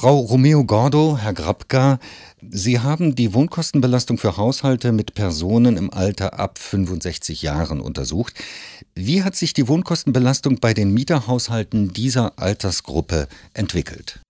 Frau Romeo Gordo, Herr Grabka, Sie haben die Wohnkostenbelastung für Haushalte mit Personen im Alter ab 65 Jahren untersucht. Wie hat sich die Wohnkostenbelastung bei den Mieterhaushalten dieser Altersgruppe entwickelt?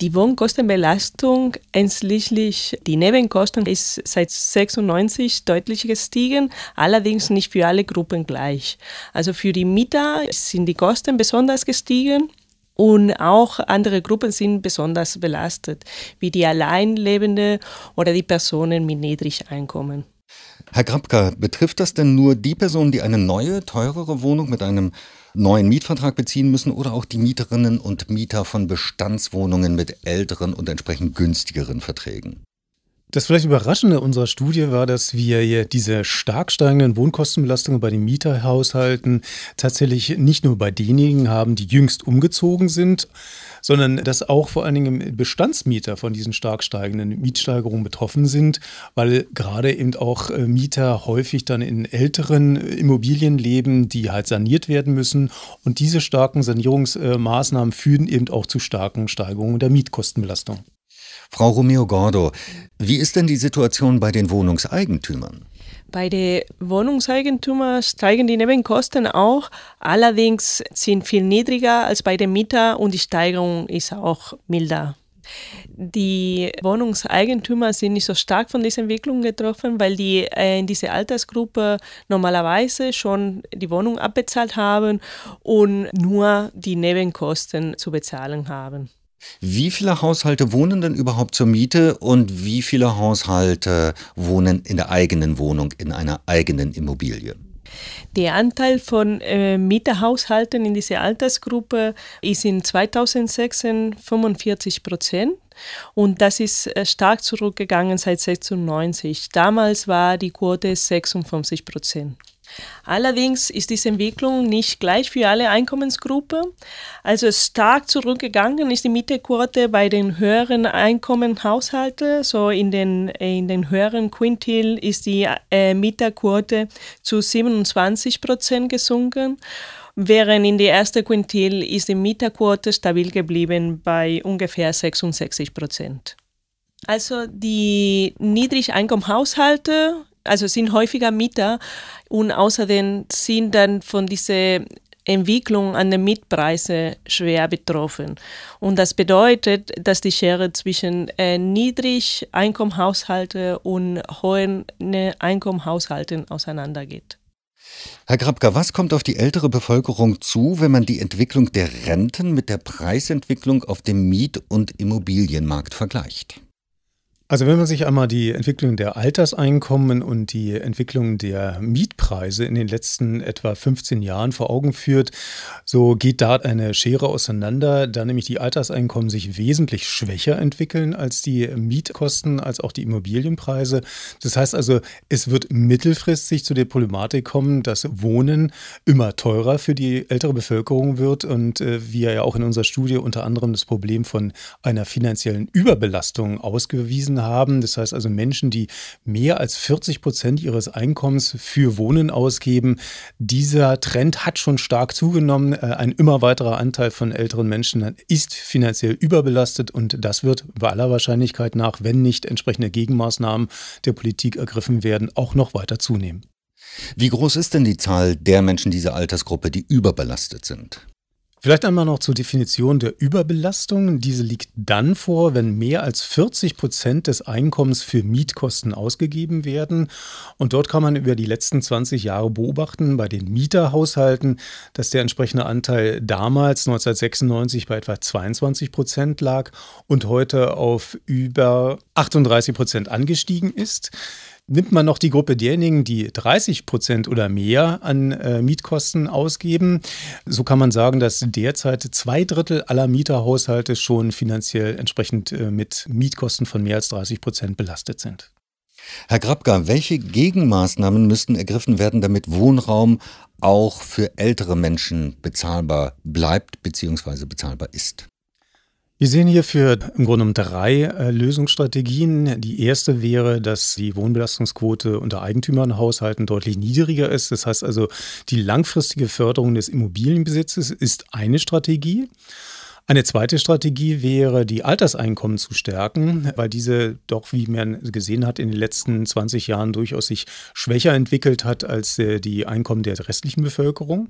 Die Wohnkostenbelastung einschließlich die Nebenkosten ist seit 96 deutlich gestiegen, allerdings nicht für alle Gruppen gleich. Also für die Mieter sind die Kosten besonders gestiegen und auch andere Gruppen sind besonders belastet, wie die Alleinlebende oder die Personen mit Niedrigeinkommen. Herr Grabka, betrifft das denn nur die Personen, die eine neue, teurere Wohnung mit einem neuen Mietvertrag beziehen müssen oder auch die Mieterinnen und Mieter von Bestandswohnungen mit älteren und entsprechend günstigeren Verträgen? Das vielleicht Überraschende unserer Studie war, dass wir hier diese stark steigenden Wohnkostenbelastungen bei den Mieterhaushalten tatsächlich nicht nur bei denjenigen haben, die jüngst umgezogen sind, sondern dass auch vor allen Dingen Bestandsmieter von diesen stark steigenden Mietsteigerungen betroffen sind, weil gerade eben auch äh, Mieter häufig dann in älteren Immobilien leben, die halt saniert werden müssen. Und diese starken Sanierungsmaßnahmen führen eben auch zu starken Steigerungen der Mietkostenbelastung. Frau Romeo Gordo, wie ist denn die Situation bei den Wohnungseigentümern? Bei den Wohnungseigentümern steigen die Nebenkosten auch, allerdings sind viel niedriger als bei den Mietern und die Steigerung ist auch milder. Die Wohnungseigentümer sind nicht so stark von dieser Entwicklung getroffen, weil die äh, in dieser Altersgruppe normalerweise schon die Wohnung abbezahlt haben und nur die Nebenkosten zu bezahlen haben. Wie viele Haushalte wohnen denn überhaupt zur Miete und wie viele Haushalte wohnen in der eigenen Wohnung, in einer eigenen Immobilie? Der Anteil von äh, Mieterhaushalten in dieser Altersgruppe ist in 2006 45 Prozent. Und das ist äh, stark zurückgegangen seit 96. Damals war die Quote 56 Prozent. Allerdings ist diese Entwicklung nicht gleich für alle Einkommensgruppen. Also stark zurückgegangen ist die Mietequote bei den höheren Einkommenhaushalten. So in den, in den höheren Quintil ist die äh, Mieterquote zu 27 Prozent gesunken während in der ersten Quintil ist die Mieterquote stabil geblieben bei ungefähr 66 Prozent. Also die Niedrigeinkommenhaushalte also sind häufiger Mieter und außerdem sind dann von dieser Entwicklung an den Mietpreisen schwer betroffen. Und das bedeutet, dass die Schere zwischen äh, Niedrigeinkommenhaushalten und hohen ne, Einkommenhaushalten auseinandergeht. Herr Grabka, was kommt auf die ältere Bevölkerung zu, wenn man die Entwicklung der Renten mit der Preisentwicklung auf dem Miet- und Immobilienmarkt vergleicht? Also wenn man sich einmal die Entwicklung der Alterseinkommen und die Entwicklung der Mietpreise in den letzten etwa 15 Jahren vor Augen führt, so geht da eine Schere auseinander, da nämlich die Alterseinkommen sich wesentlich schwächer entwickeln als die Mietkosten, als auch die Immobilienpreise. Das heißt also, es wird mittelfristig zu der Problematik kommen, dass Wohnen immer teurer für die ältere Bevölkerung wird und äh, wir ja auch in unserer Studie unter anderem das Problem von einer finanziellen Überbelastung ausgewiesen Preisen haben. Das heißt also Menschen, die mehr als 40 Prozent ihres Einkommens für Wohnen ausgeben. Dieser Trend hat schon stark zugenommen. Äh, ein immer weiterer Anteil von älteren Menschen ist finanziell überbelastet und das wird bei aller Wahrscheinlichkeit nach, wenn nicht entsprechende Gegenmaßnahmen der Politik ergriffen werden, auch noch weiter zunehmen. Wie groß ist denn die Zahl der Menschen dieser Altersgruppe, die überbelastet sind? Vielleicht einmal noch zur Definition der Überbelastung. Diese liegt dann vor, wenn mehr als 40 Prozent des Einkommens für Mietkosten ausgegeben werden. Und dort kann man über die letzten 20 Jahre beobachten, bei den Mieterhaushalten, dass der entsprechende Anteil damals 1996 bei etwa 22 Prozent lag und heute auf über 38 Prozent angestiegen ist. Nimmt man noch die Gruppe derjenigen, die 30 Prozent oder mehr an äh, Mietkosten ausgeben, so kann man sagen, dass derzeit zwei Drittel aller Mieterhaushalte schon finanziell entsprechend äh, mit Mietkosten von mehr als 30 Prozent belastet sind. Herr Grabka, welche Gegenmaßnahmen müssten ergriffen werden, damit Wohnraum auch für ältere Menschen bezahlbar bleibt bzw. bezahlbar ist? Wir sehen hierfür im Grunde genommen drei äh, Lösungsstrategien. Die erste wäre, dass die Wohnbelastungsquote unter Eigentümerhaushalten deutlich niedriger ist. Das heißt also, die langfristige Förderung des Immobilienbesitzes ist eine Strategie. Eine zweite Strategie wäre, die Alterseinkommen zu stärken, weil diese doch, wie man gesehen hat, in den letzten 20 Jahren durchaus sich schwächer entwickelt hat als äh, die Einkommen der restlichen Bevölkerung.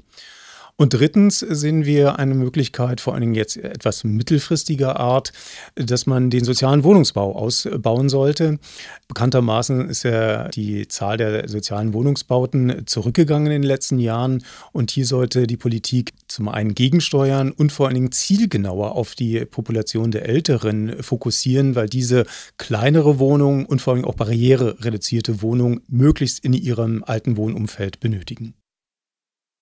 Und drittens sehen wir eine Möglichkeit, vor allen Dingen jetzt etwas mittelfristiger Art, dass man den sozialen Wohnungsbau ausbauen sollte. Bekanntermaßen ist ja die Zahl der sozialen Wohnungsbauten zurückgegangen in den letzten Jahren. Und hier sollte die Politik zum einen gegensteuern und vor allen Dingen zielgenauer auf die Population der Älteren fokussieren, weil diese kleinere Wohnungen und vor allem auch barrierereduzierte Wohnungen möglichst in ihrem alten Wohnumfeld benötigen.